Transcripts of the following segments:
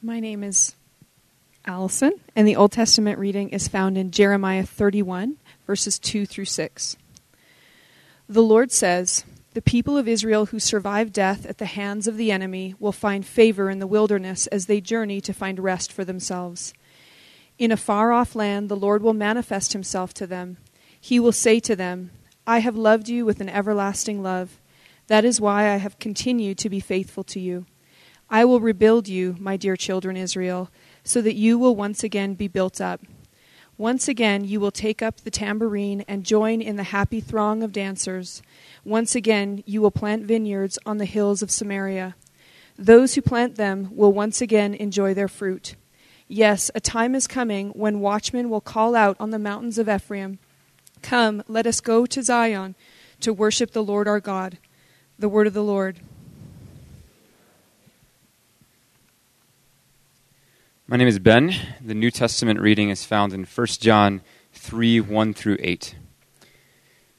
My name is Allison, and the Old Testament reading is found in Jeremiah 31, verses 2 through 6. The Lord says, The people of Israel who survive death at the hands of the enemy will find favor in the wilderness as they journey to find rest for themselves. In a far off land, the Lord will manifest himself to them. He will say to them, I have loved you with an everlasting love. That is why I have continued to be faithful to you. I will rebuild you, my dear children Israel, so that you will once again be built up. Once again you will take up the tambourine and join in the happy throng of dancers. Once again you will plant vineyards on the hills of Samaria. Those who plant them will once again enjoy their fruit. Yes, a time is coming when watchmen will call out on the mountains of Ephraim Come, let us go to Zion to worship the Lord our God. The word of the Lord. My name is Ben. The New Testament reading is found in 1 John 3 1 through 8.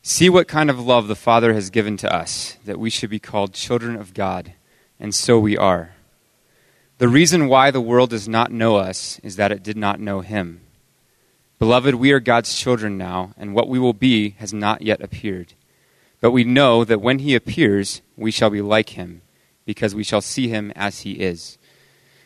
See what kind of love the Father has given to us, that we should be called children of God, and so we are. The reason why the world does not know us is that it did not know Him. Beloved, we are God's children now, and what we will be has not yet appeared. But we know that when He appears, we shall be like Him, because we shall see Him as He is.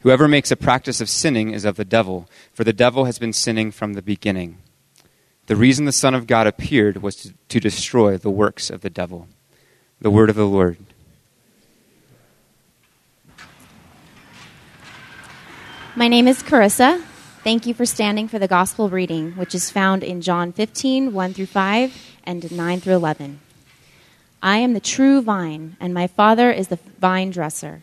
Whoever makes a practice of sinning is of the devil, for the devil has been sinning from the beginning. The reason the Son of God appeared was to, to destroy the works of the devil. The word of the Lord. My name is Carissa. Thank you for standing for the gospel reading, which is found in John 15, 1 through 5, and 9 through 11. I am the true vine, and my Father is the vine dresser.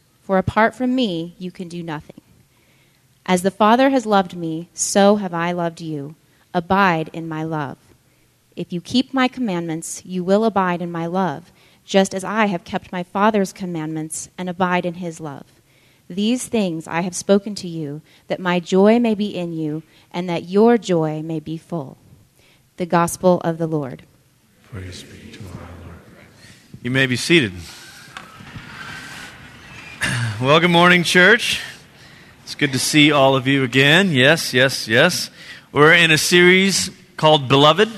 for apart from me, you can do nothing. As the Father has loved me, so have I loved you. Abide in my love. If you keep my commandments, you will abide in my love, just as I have kept my Father's commandments and abide in his love. These things I have spoken to you, that my joy may be in you, and that your joy may be full. The Gospel of the Lord. Praise be to our Lord. You may be seated. Well, good morning, church. It's good to see all of you again. Yes, yes, yes. We're in a series called Beloved,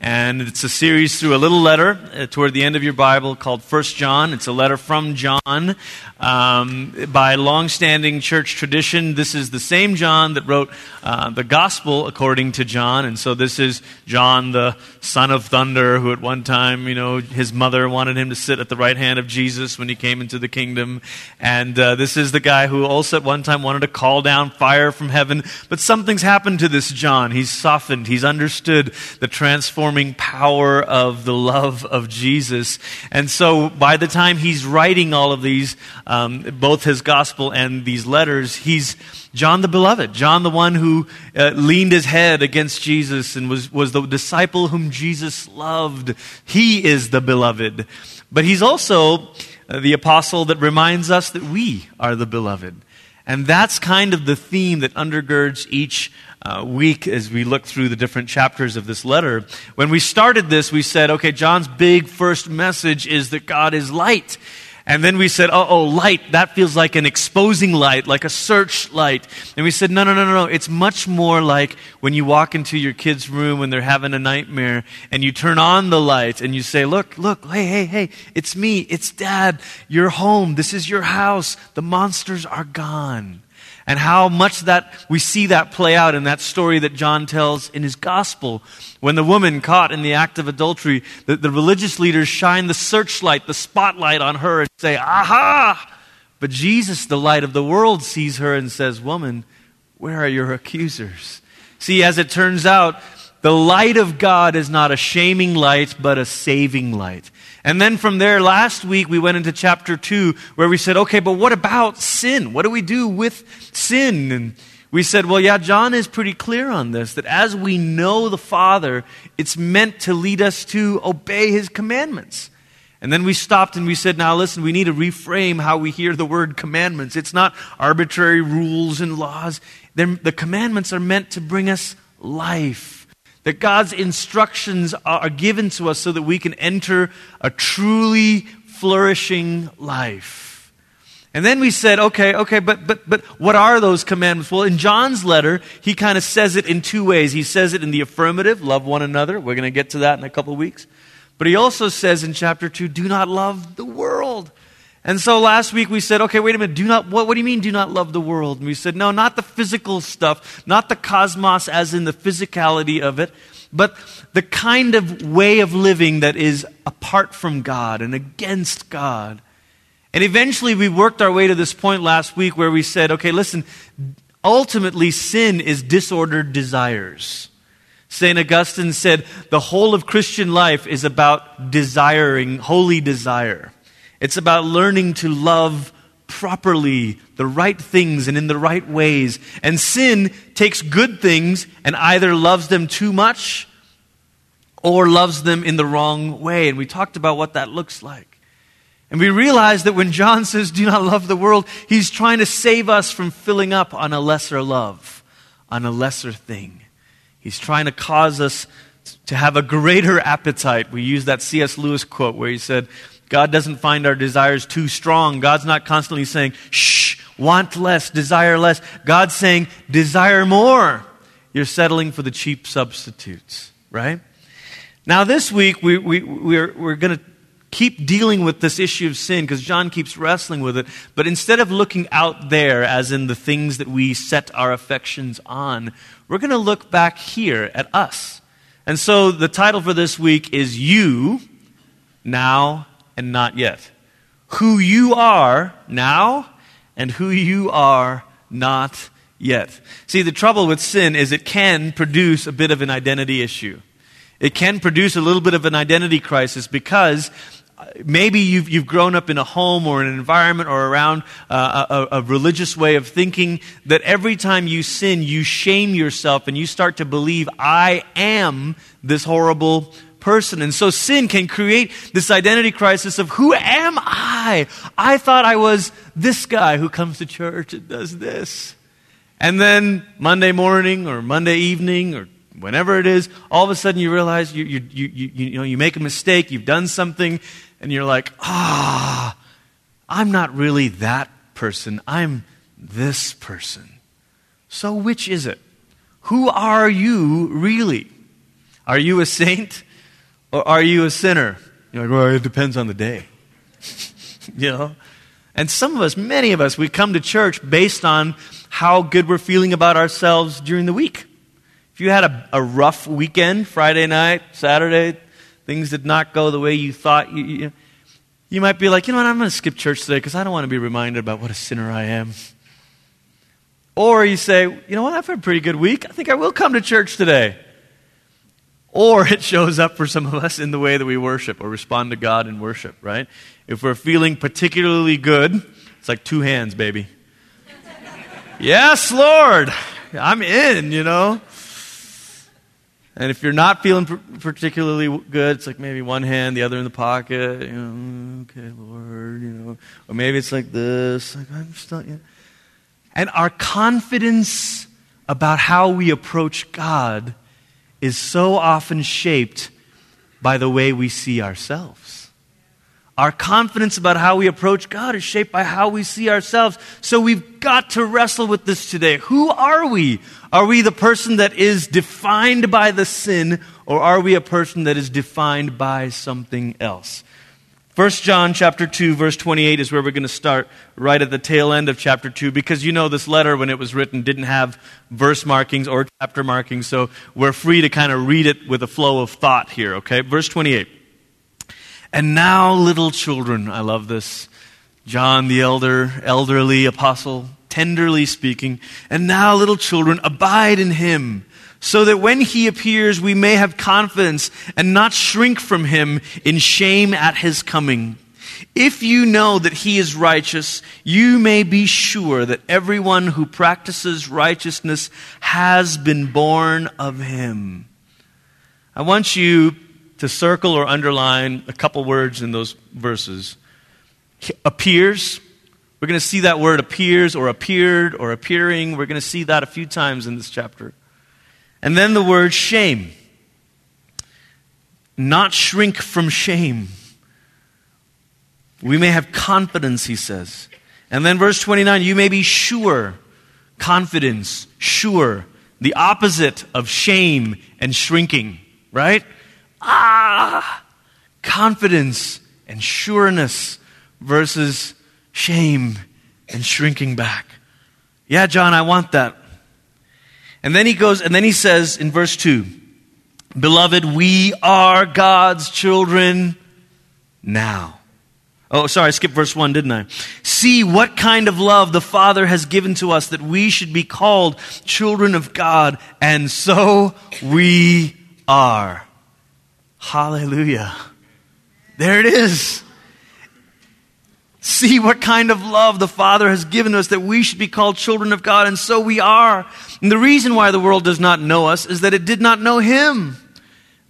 and it's a series through a little letter uh, toward the end of your Bible called First John. It's a letter from John um, by long-standing church tradition. This is the same John that wrote uh, the Gospel according to John, and so this is John, the son of thunder, who at one time, you know, his mother wanted him to sit at the right hand of Jesus when he came into the kingdom, and uh, this is the guy who also at one time wanted to call down fire from heaven. But something's happened to this John. He's softened. He's understood the transformation transforming power of the love of Jesus. And so by the time he's writing all of these, um, both his gospel and these letters, he's John the beloved, John the one who uh, leaned his head against Jesus and was, was the disciple whom Jesus loved. He is the beloved. But he's also uh, the apostle that reminds us that we are the beloved. And that's kind of the theme that undergirds each uh, week as we look through the different chapters of this letter. When we started this, we said, okay, John's big first message is that God is light. And then we said, oh, oh, light, that feels like an exposing light, like a search light. And we said, no, no, no, no, no. It's much more like when you walk into your kid's room when they're having a nightmare and you turn on the light and you say, look, look, hey, hey, hey, it's me, it's dad, you're home, this is your house, the monsters are gone. And how much that we see that play out in that story that John tells in his gospel. When the woman caught in the act of adultery, the, the religious leaders shine the searchlight, the spotlight on her and say, Aha! But Jesus, the light of the world, sees her and says, Woman, where are your accusers? See, as it turns out, the light of God is not a shaming light, but a saving light. And then from there, last week, we went into chapter 2, where we said, okay, but what about sin? What do we do with sin? And we said, well, yeah, John is pretty clear on this, that as we know the Father, it's meant to lead us to obey his commandments. And then we stopped and we said, now listen, we need to reframe how we hear the word commandments. It's not arbitrary rules and laws. They're, the commandments are meant to bring us life that God's instructions are given to us so that we can enter a truly flourishing life. And then we said, okay, okay, but, but, but what are those commandments? Well, in John's letter, he kind of says it in two ways. He says it in the affirmative, love one another. We're going to get to that in a couple of weeks. But he also says in chapter 2, do not love the world. And so last week we said, okay, wait a minute, do not, what, what do you mean do not love the world? And we said, no, not the physical stuff, not the cosmos as in the physicality of it, but the kind of way of living that is apart from God and against God. And eventually we worked our way to this point last week where we said, okay, listen, ultimately sin is disordered desires. St. Augustine said the whole of Christian life is about desiring, holy desire. It's about learning to love properly, the right things and in the right ways. And sin takes good things and either loves them too much or loves them in the wrong way. And we talked about what that looks like. And we realized that when John says, do not love the world, he's trying to save us from filling up on a lesser love, on a lesser thing. He's trying to cause us to have a greater appetite. We use that C.S. Lewis quote where he said, God doesn't find our desires too strong. God's not constantly saying, shh, want less, desire less. God's saying, desire more. You're settling for the cheap substitutes, right? Now, this week, we, we, we're, we're going to keep dealing with this issue of sin because John keeps wrestling with it. But instead of looking out there, as in the things that we set our affections on, we're going to look back here at us. And so the title for this week is You, Now and not yet. Who you are now and who you are not yet. See, the trouble with sin is it can produce a bit of an identity issue. It can produce a little bit of an identity crisis because uh, maybe you've, you've grown up in a home or an environment or around uh, a, a, religious way of thinking that every time you sin, you shame yourself and you start to believe, I am this horrible person. And so sin can create this identity crisis of who am I? I thought I was this guy who comes to church and does this. And then Monday morning or Monday evening or whenever it is, all of a sudden you realize you, you, you, you, you, know, you make a mistake, you've done something, and you're like, ah, I'm not really that person. I'm this person. So which is it? Who are you really? Are you a saint? Or are you a sinner? You're like, well, it depends on the day. you know? And some of us, many of us, we come to church based on how good we're feeling about ourselves during the week. If you had a, a rough weekend, Friday night, Saturday, things did not go the way you thought you, you, you might be like, you know what, I'm going to skip church today because I don't want to be reminded about what a sinner I am. Or you say, you know what, I've had a pretty good week. I think I will come to church today. Or it shows up for some of us in the way that we worship or respond to God in worship, right? If we're feeling particularly good, it's like two hands, baby. yes, Lord, I'm in, you know. And if you're not feeling particularly good, it's like maybe one hand, the other in the pocket. You know, mm, okay, Lord, you know. Or maybe it's like this, like I'm still. You know. And our confidence about how we approach God is so often shaped by the way we see ourselves. Our confidence about how we approach God is shaped by how we see ourselves. So we've got to wrestle with this today. Who are we? Are we the person that is defined by the sin, or are we a person that is defined by something else? 1 John chapter 2 verse 28 is where we're going to start right at the tail end of chapter 2 because you know this letter when it was written didn't have verse markings or chapter markings so we're free to kind of read it with a flow of thought here, okay? Verse 28. And now little children, I love this. John the elder, elderly apostle, tenderly speaking, and now little children abide in him so that when he appears, we may have confidence and not shrink from him in shame at his coming. If you know that he is righteous, you may be sure that everyone who practices righteousness has been born of him. I want you to circle or underline a couple words in those verses. Appears. We're going to see that word appears or appeared or appearing. We're going to see that a few times in this chapter. And then the word shame. Not shrink from shame. We may have confidence, he says. And then verse 29 you may be sure. Confidence, sure. The opposite of shame and shrinking, right? Ah! Confidence and sureness versus shame and shrinking back. Yeah, John, I want that. And then he goes, and then he says in verse 2 Beloved, we are God's children now. Oh, sorry, I skipped verse 1, didn't I? See what kind of love the Father has given to us that we should be called children of God, and so we are. Hallelujah. There it is. See what kind of love the Father has given us that we should be called children of God, and so we are. And the reason why the world does not know us is that it did not know Him.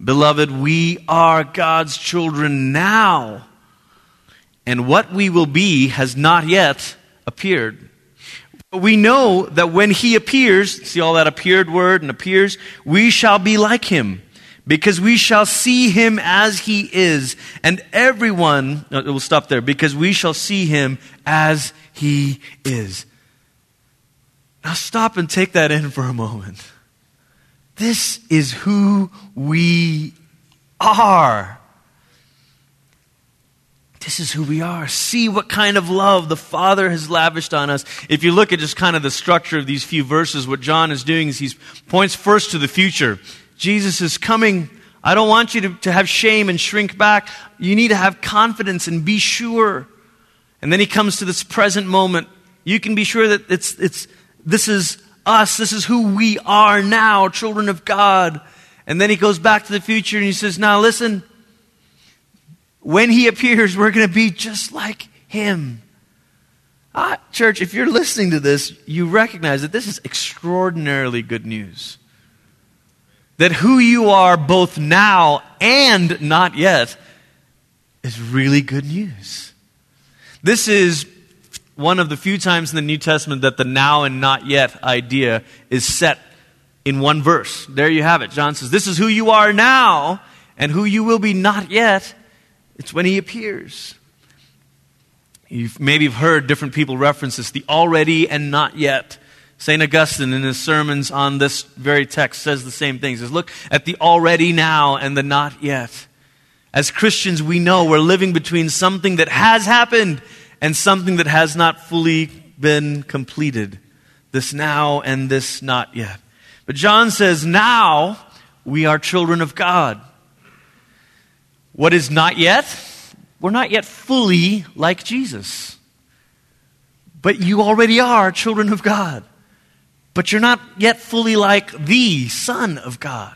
Beloved, we are God's children now, and what we will be has not yet appeared. We know that when He appears, see all that appeared word and appears, we shall be like Him because we shall see him as he is. And everyone, no, we'll stop there, because we shall see him as he is. Now stop and take that in for a moment. This is who we are. This is who we are. See what kind of love the Father has lavished on us. If you look at just kind of the structure of these few verses, what John is doing is he points first to the future. Jesus is coming. I don't want you to, to have shame and shrink back. You need to have confidence and be sure. And then he comes to this present moment. You can be sure that it's, it's, this is us. This is who we are now, children of God. And then he goes back to the future and he says, Now listen, when he appears, we're going to be just like him. Ah, church, if you're listening to this, you recognize that this is extraordinarily good news that who you are both now and not yet is really good news. This is one of the few times in the New Testament that the now and not yet idea is set in one verse. There you have it. John says, This is who you are now and who you will be not yet. It's when he appears. You've maybe heard different people reference this the already and not yet. St. Augustine, in his sermons on this very text, says the same thing. He says, Look at the already now and the not yet. As Christians, we know we're living between something that has happened and something that has not fully been completed. This now and this not yet. But John says, Now we are children of God. What is not yet? We're not yet fully like Jesus. But you already are children of God but you're not yet fully like the Son of God.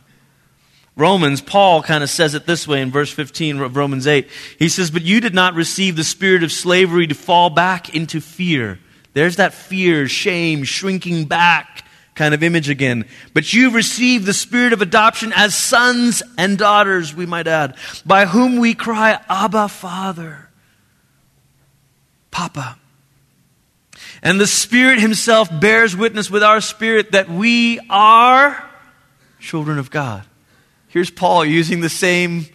Romans, Paul kind of says it this way in verse 15 of Romans 8. He says, But you did not receive the spirit of slavery to fall back into fear. There's that fear, shame, shrinking back kind of image again. But you received the spirit of adoption as sons and daughters, we might add, by whom we cry, Abba, Father. Papa. And the Spirit Himself bears witness with our spirit that we are children of God. Here's Paul using the same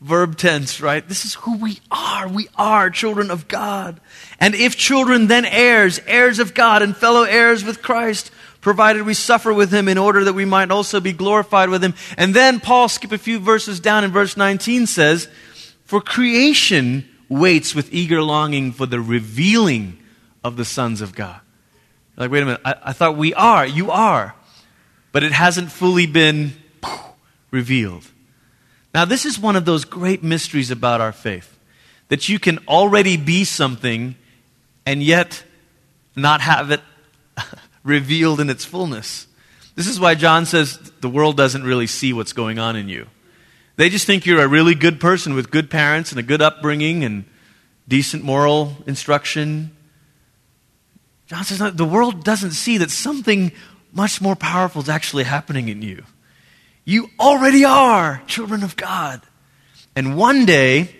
verb tense, right? This is who we are. We are children of God. And if children, then heirs, heirs of God and fellow heirs with Christ, provided we suffer with him in order that we might also be glorified with him. And then Paul, skip a few verses down in verse 19, says, For creation waits with eager longing for the revealing of the sons of God. Like, wait a minute, I, I thought we are. You are. But it hasn't fully been revealed. Now, this is one of those great mysteries about our faith that you can already be something and yet not have it revealed in its fullness. This is why John says the world doesn't really see what's going on in you. They just think you're a really good person with good parents and a good upbringing and decent moral instruction. John says the world doesn't see that something much more powerful is actually happening in you. You already are children of God. And one day,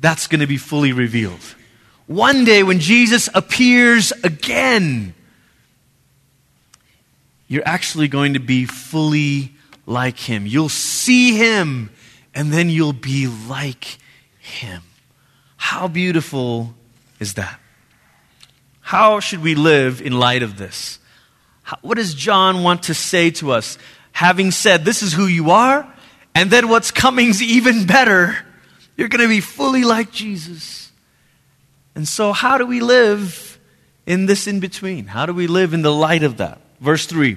that's going to be fully revealed. One day, when Jesus appears again, you're actually going to be fully like him. You'll see him, and then you'll be like him. How beautiful is that? How should we live in light of this? How, what does John want to say to us? Having said, This is who you are, and then what's coming's even better. You're going to be fully like Jesus. And so, how do we live in this in between? How do we live in the light of that? Verse 3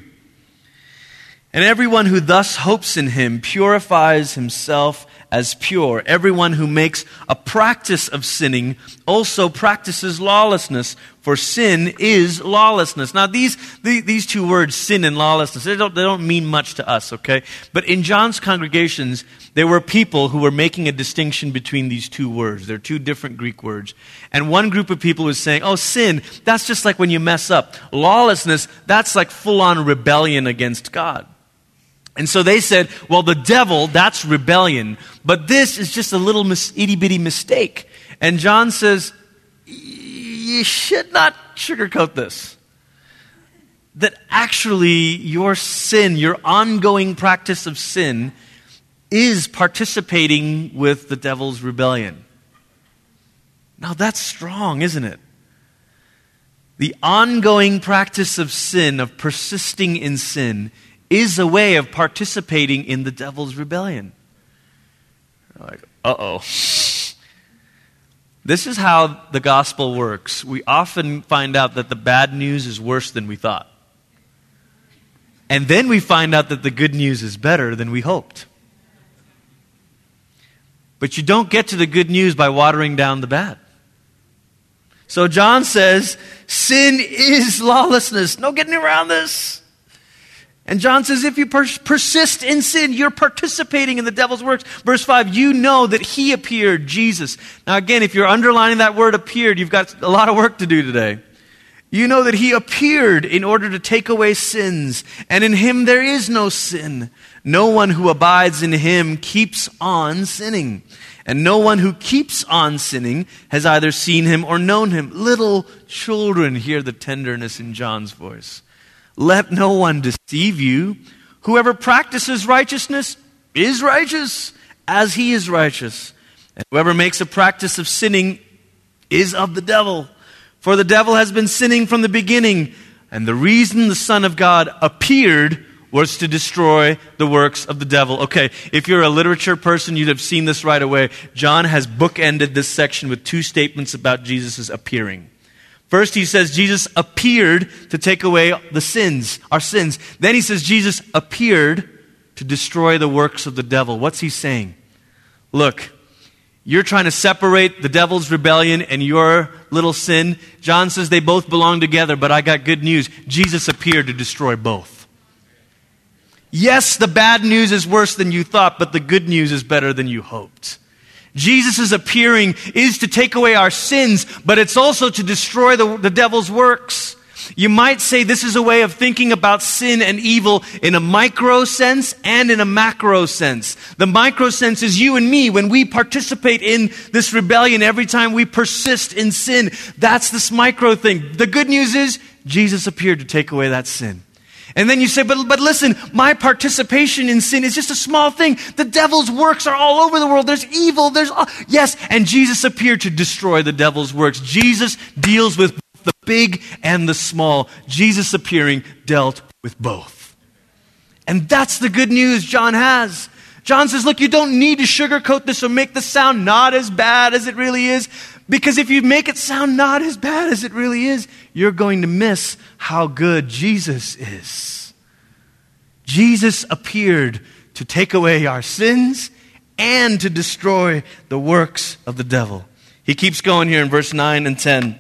And everyone who thus hopes in him purifies himself as pure. Everyone who makes a practice of sinning also practices lawlessness, for sin is lawlessness. Now, these, these two words, sin and lawlessness, they don't, they don't mean much to us, okay? But in John's congregations, there were people who were making a distinction between these two words. They're two different Greek words. And one group of people was saying, oh, sin, that's just like when you mess up. Lawlessness, that's like full on rebellion against God. And so they said, well, the devil, that's rebellion. But this is just a little mis- itty bitty mistake. And John says, you should not sugarcoat this. That actually your sin, your ongoing practice of sin, is participating with the devil's rebellion. Now that's strong, isn't it? The ongoing practice of sin, of persisting in sin, is a way of participating in the devil's rebellion. like, uh oh. This is how the gospel works. We often find out that the bad news is worse than we thought. And then we find out that the good news is better than we hoped. But you don't get to the good news by watering down the bad. So John says, sin is lawlessness. No getting around this. And John says, if you pers- persist in sin, you're participating in the devil's works. Verse 5, you know that he appeared, Jesus. Now, again, if you're underlining that word appeared, you've got a lot of work to do today. You know that he appeared in order to take away sins, and in him there is no sin. No one who abides in him keeps on sinning. And no one who keeps on sinning has either seen him or known him. Little children hear the tenderness in John's voice. Let no one deceive you. Whoever practices righteousness is righteous as he is righteous. And whoever makes a practice of sinning is of the devil. For the devil has been sinning from the beginning. And the reason the Son of God appeared was to destroy the works of the devil. Okay, if you're a literature person, you'd have seen this right away. John has bookended this section with two statements about Jesus' appearing. First, he says Jesus appeared to take away the sins, our sins. Then he says Jesus appeared to destroy the works of the devil. What's he saying? Look, you're trying to separate the devil's rebellion and your little sin. John says they both belong together, but I got good news. Jesus appeared to destroy both. Yes, the bad news is worse than you thought, but the good news is better than you hoped. Jesus' appearing is to take away our sins, but it's also to destroy the, the devil's works. You might say this is a way of thinking about sin and evil in a micro sense and in a macro sense. The micro sense is you and me when we participate in this rebellion every time we persist in sin. That's this micro thing. The good news is Jesus appeared to take away that sin. And then you say, but, but listen, my participation in sin is just a small thing. The devil's works are all over the world. There's evil. There's, all, yes. And Jesus appeared to destroy the devil's works. Jesus deals with the big and the small. Jesus appearing dealt with both. And that's the good news John has. John says, look, you don't need to sugarcoat this or make this sound not as bad as it really is. Because if you make it sound not as bad as it really is, you're going to miss how good Jesus is. Jesus appeared to take away our sins and to destroy the works of the devil. He keeps going here in verse 9 and 10.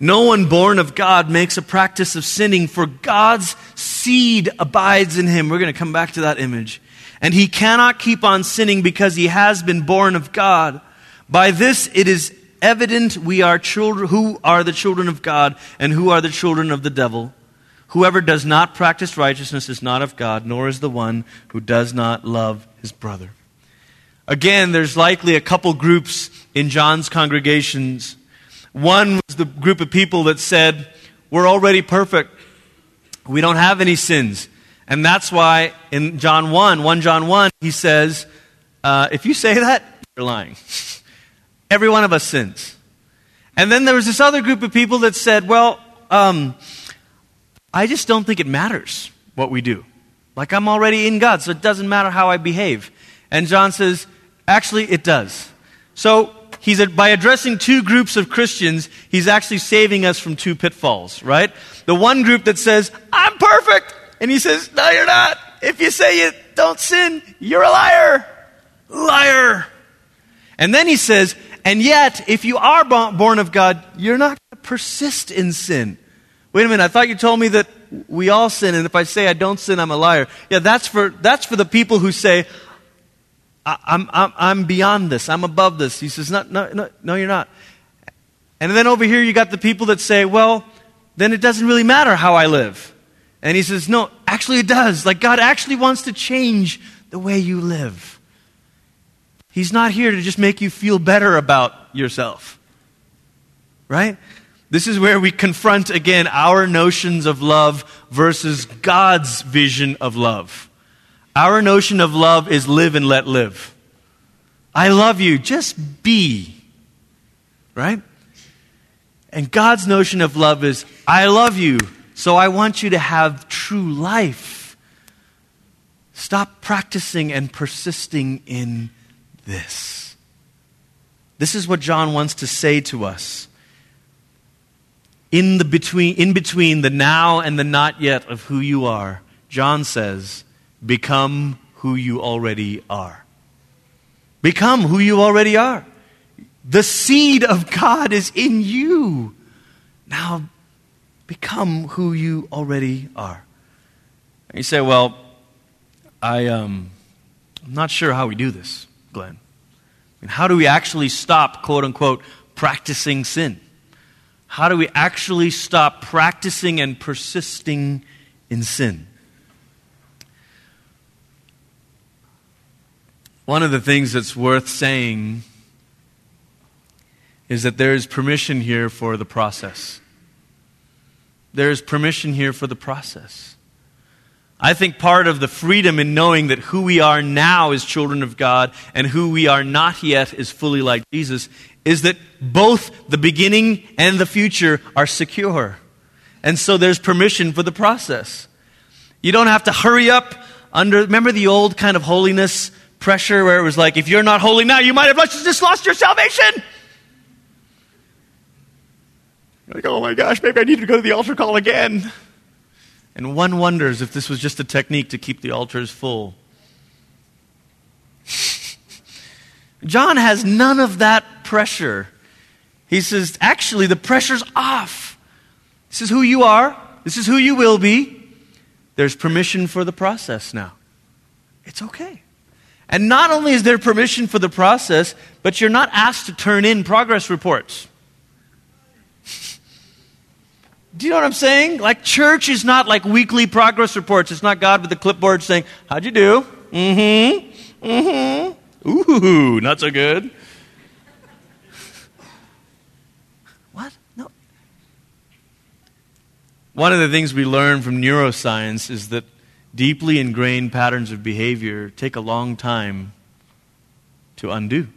No one born of God makes a practice of sinning, for God's seed abides in him. We're going to come back to that image. And he cannot keep on sinning because he has been born of God. By this it is evident we are children who are the children of God and who are the children of the devil. Whoever does not practice righteousness is not of God, nor is the one who does not love his brother. Again, there's likely a couple groups in John's congregations. One was the group of people that said, We're already perfect. We don't have any sins. And that's why in John 1, 1 John 1, he says, uh, If you say that, you're lying. Every one of us sins. And then there was this other group of people that said, well, um, I just don't think it matters what we do. Like I'm already in God, so it doesn't matter how I behave. And John says, actually, it does. So he's by addressing two groups of Christians, he's actually saving us from two pitfalls, right? The one group that says, I'm perfect. And he says, No, you're not. If you say you don't sin, you're a liar. Liar. And then he says, and yet, if you are born of God, you're not going to persist in sin. Wait a minute, I thought you told me that we all sin, and if I say I don't sin, I'm a liar. Yeah, that's for, that's for the people who say, I'm, I'm, I'm beyond this, I'm above this. He says, no, no, no, no, you're not. And then over here, you got the people that say, well, then it doesn't really matter how I live. And he says, no, actually it does. Like God actually wants to change the way you live. He's not here to just make you feel better about yourself. Right? This is where we confront again our notions of love versus God's vision of love. Our notion of love is live and let live. I love you, just be. Right? And God's notion of love is I love you, so I want you to have true life. Stop practicing and persisting in this. This is what John wants to say to us. In, the between, in between the now and the not yet of who you are, John says, become who you already are. Become who you already are. The seed of God is in you. Now, become who you already are. And you say, well, I, um, I'm not sure how we do this. Glenn? And how do we actually stop, quote unquote, practicing sin? How do we actually stop practicing and persisting in sin? One of the things that's worth saying is that there is permission here for the process. There is permission here for the process. I think part of the freedom in knowing that who we are now is children of God and who we are not yet is fully like Jesus is that both the beginning and the future are secure. And so there's permission for the process. You don't have to hurry up under, remember the old kind of holiness pressure where it was like, if you're not holy now, you might have just lost your salvation. Like, oh my gosh, maybe I need to go to the altar call again. And one wonders if this was just a technique to keep the altars full. John has none of that pressure. He says, actually, the pressure's off. This is who you are, this is who you will be. There's permission for the process now. It's okay. And not only is there permission for the process, but you're not asked to turn in progress reports. Do you know what I'm saying? Like, church is not like weekly progress reports. It's not God with the clipboard saying, How'd you do? Mm hmm. Mm hmm. Ooh, not so good. what? No. One of the things we learn from neuroscience is that deeply ingrained patterns of behavior take a long time to undo.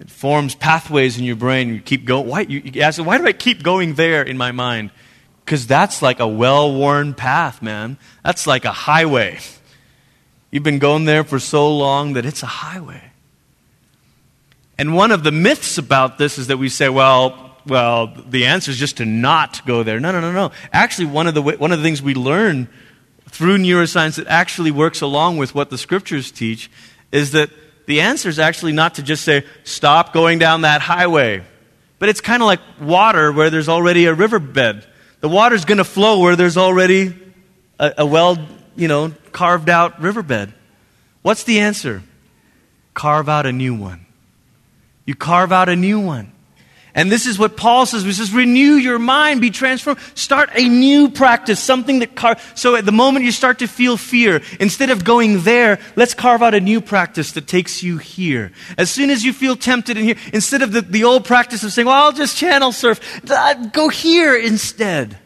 It forms pathways in your brain. You keep going. Why, you, you ask, why do I keep going there in my mind? Because that's like a well worn path, man. That's like a highway. You've been going there for so long that it's a highway. And one of the myths about this is that we say, well, well, the answer is just to not go there. No, no, no, no. Actually, one of the, one of the things we learn through neuroscience that actually works along with what the scriptures teach is that the answer is actually not to just say, stop going down that highway. But it's kind of like water where there's already a riverbed. The water's going to flow where there's already a, a well, you know, carved out riverbed. What's the answer? Carve out a new one. You carve out a new one. And this is what Paul says. He says, renew your mind, be transformed. Start a new practice, something that car- so at the moment you start to feel fear, instead of going there, let's carve out a new practice that takes you here. As soon as you feel tempted in here, instead of the, the old practice of saying, well, I'll just channel surf, uh, go here instead.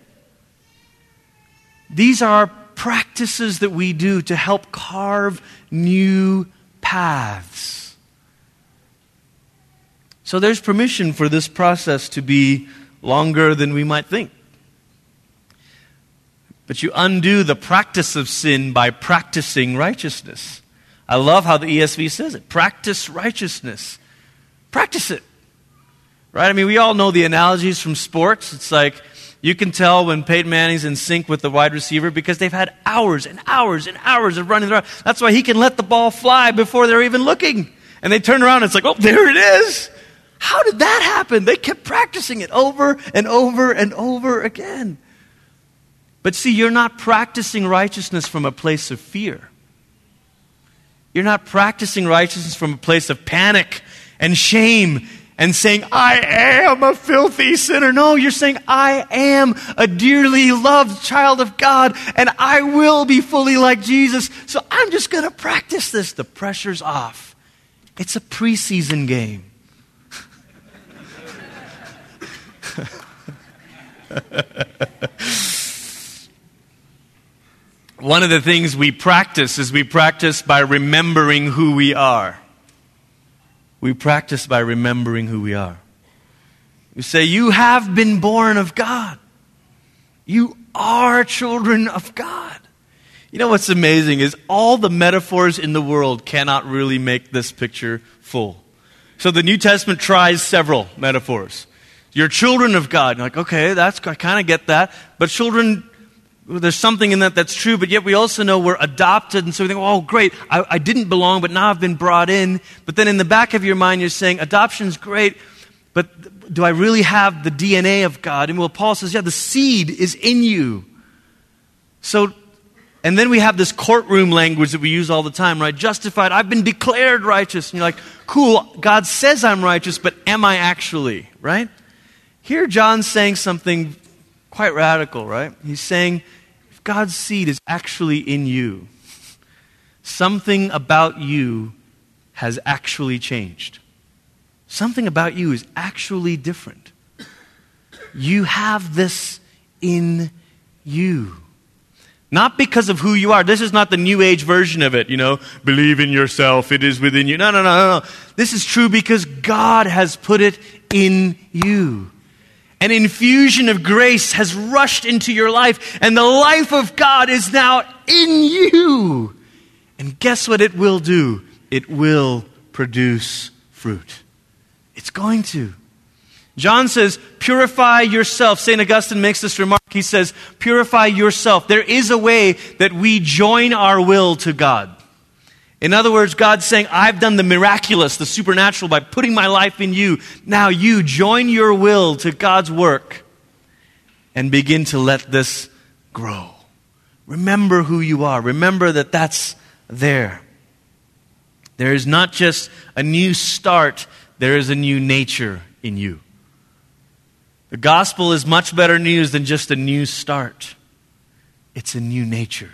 These are practices that we do to help carve new paths. So there's permission for this process to be longer than we might think. But you undo the practice of sin by practicing righteousness. I love how the ESV says it practice righteousness. Practice it. Right? I mean, we all know the analogies from sports. It's like you can tell when Peyton Manning's in sync with the wide receiver because they've had hours and hours and hours of running around. That's why he can let the ball fly before they're even looking. And they turn around and it's like, oh, there it is. How did that happen? They kept practicing it over and over and over again. But see, you're not practicing righteousness from a place of fear. You're not practicing righteousness from a place of panic and shame and saying, I am a filthy sinner. No, you're saying, I am a dearly loved child of God and I will be fully like Jesus. So I'm just going to practice this. The pressure's off. It's a preseason game. One of the things we practice is we practice by remembering who we are. We practice by remembering who we are. You say, You have been born of God. You are children of God. You know what's amazing is all the metaphors in the world cannot really make this picture full. So the New Testament tries several metaphors. You're children of God. You're like, okay, that's, I kind of get that. But children, there's something in that that's true, but yet we also know we're adopted, and so we think, oh, great, I, I didn't belong, but now I've been brought in. But then in the back of your mind, you're saying, adoption's great, but do I really have the DNA of God? And well, Paul says, yeah, the seed is in you. So, and then we have this courtroom language that we use all the time, right? Justified, I've been declared righteous. And you're like, cool, God says I'm righteous, but am I actually, right? Here, John's saying something quite radical, right? He's saying, if God's seed is actually in you, something about you has actually changed. Something about you is actually different. You have this in you. Not because of who you are. This is not the new age version of it, you know, believe in yourself, it is within you. No, no, no, no, no. This is true because God has put it in you. An infusion of grace has rushed into your life, and the life of God is now in you. And guess what it will do? It will produce fruit. It's going to. John says, purify yourself. St. Augustine makes this remark. He says, purify yourself. There is a way that we join our will to God. In other words, God's saying, I've done the miraculous, the supernatural by putting my life in you. Now you join your will to God's work and begin to let this grow. Remember who you are. Remember that that's there. There is not just a new start, there is a new nature in you. The gospel is much better news than just a new start. It's a new nature,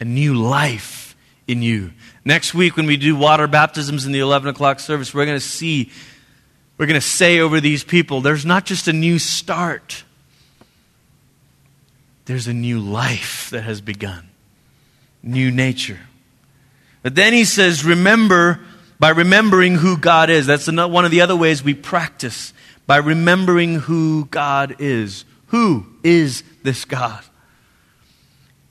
a new life in you. Next week, when we do water baptisms in the 11 o'clock service, we're going to see, we're going to say over these people, there's not just a new start, there's a new life that has begun, new nature. But then he says, remember by remembering who God is. That's one of the other ways we practice, by remembering who God is. Who is this God?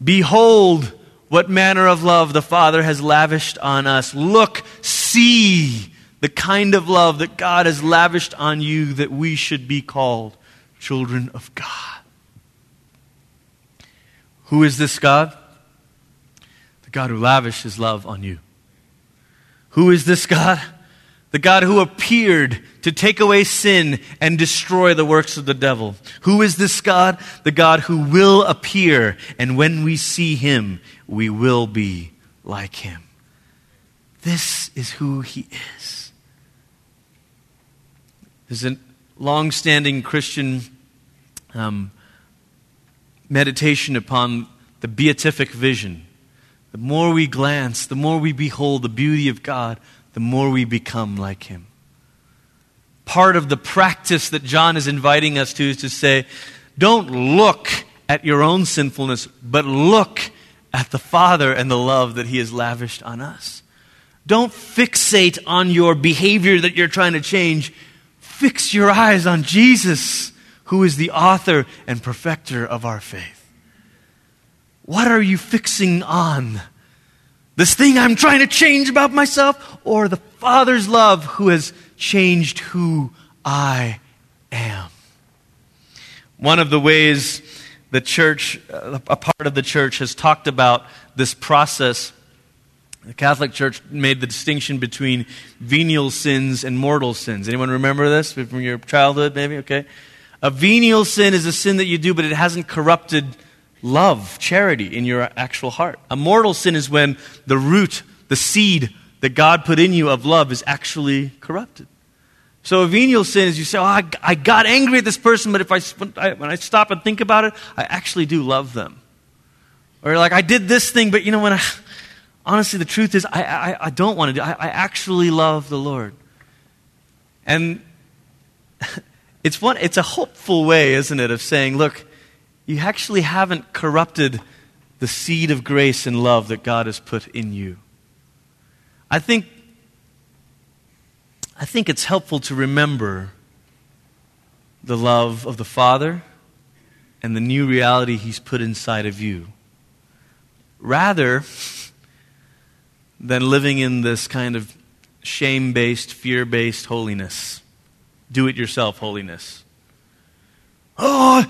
Behold, what manner of love the Father has lavished on us. Look, see the kind of love that God has lavished on you that we should be called children of God. Who is this God? The God who lavished his love on you. Who is this God? The God who appeared to take away sin and destroy the works of the devil. Who is this God? The God who will appear, and when we see him, we will be like him. This is who he is. There's a long standing Christian um, meditation upon the beatific vision. The more we glance, the more we behold the beauty of God, the more we become like Him. Part of the practice that John is inviting us to is to say, don't look at your own sinfulness, but look at the Father and the love that He has lavished on us. Don't fixate on your behavior that you're trying to change. Fix your eyes on Jesus, who is the author and perfecter of our faith. What are you fixing on? This thing I'm trying to change about myself, or the Father's love who has changed who I am? One of the ways the church, uh, a part of the church, has talked about this process. The Catholic Church made the distinction between venial sins and mortal sins. Anyone remember this from your childhood, maybe? Okay. A venial sin is a sin that you do, but it hasn't corrupted love, charity in your actual heart. A mortal sin is when the root, the seed that God put in you of love is actually corrupted. So a venial sin is you say, oh, I, I got angry at this person, but if I, when I stop and think about it, I actually do love them. Or like, I did this thing, but you know, when I, honestly, the truth is, I, I, I don't want to do I, I actually love the Lord. And it's, one, it's a hopeful way, isn't it, of saying, look, you actually haven't corrupted the seed of grace and love that God has put in you. I think, I think it's helpful to remember the love of the Father and the new reality He's put inside of you. Rather than living in this kind of shame based, fear based holiness, do it yourself holiness. Oh,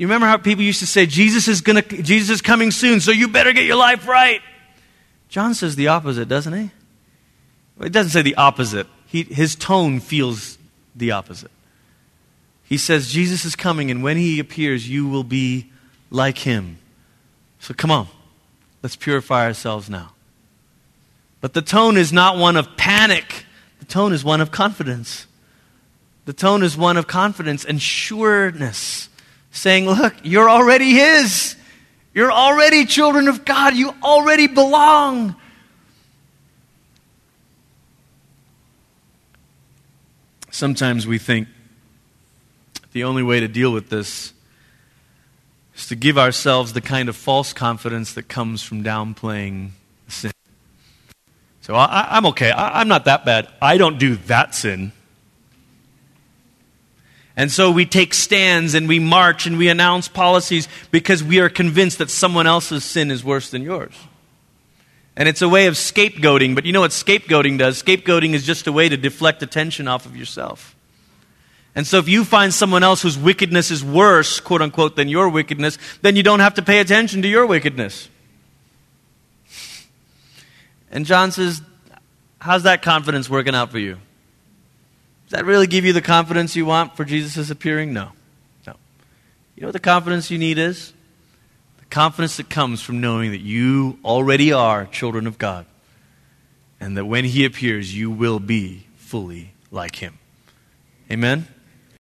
you remember how people used to say, Jesus is, gonna, Jesus is coming soon, so you better get your life right? John says the opposite, doesn't he? Well, it doesn't say the opposite. He, his tone feels the opposite. He says, Jesus is coming, and when he appears, you will be like him. So come on, let's purify ourselves now. But the tone is not one of panic, the tone is one of confidence. The tone is one of confidence and sureness saying, Look, you're already His. You're already children of God. You already belong. Sometimes we think the only way to deal with this is to give ourselves the kind of false confidence that comes from downplaying sin. So I, am okay. I, I'm not that bad. I don't do that sin. And so we take stands and we march and we announce policies because we are convinced that someone else's sin is worse than yours. And it's a way of scapegoating, but you know what scapegoating does? Scapegoating is just a way to deflect attention off of yourself. And so if you find someone else whose wickedness is worse, quote unquote, than your wickedness, then you don't have to pay attention to your wickedness. And John says, How's that confidence working out for you? Does that really give you the confidence you want for Jesus' appearing? No. No. You know what the confidence you need is? The confidence that comes from knowing that you already are children of God and that when He appears, you will be fully like Him. Amen?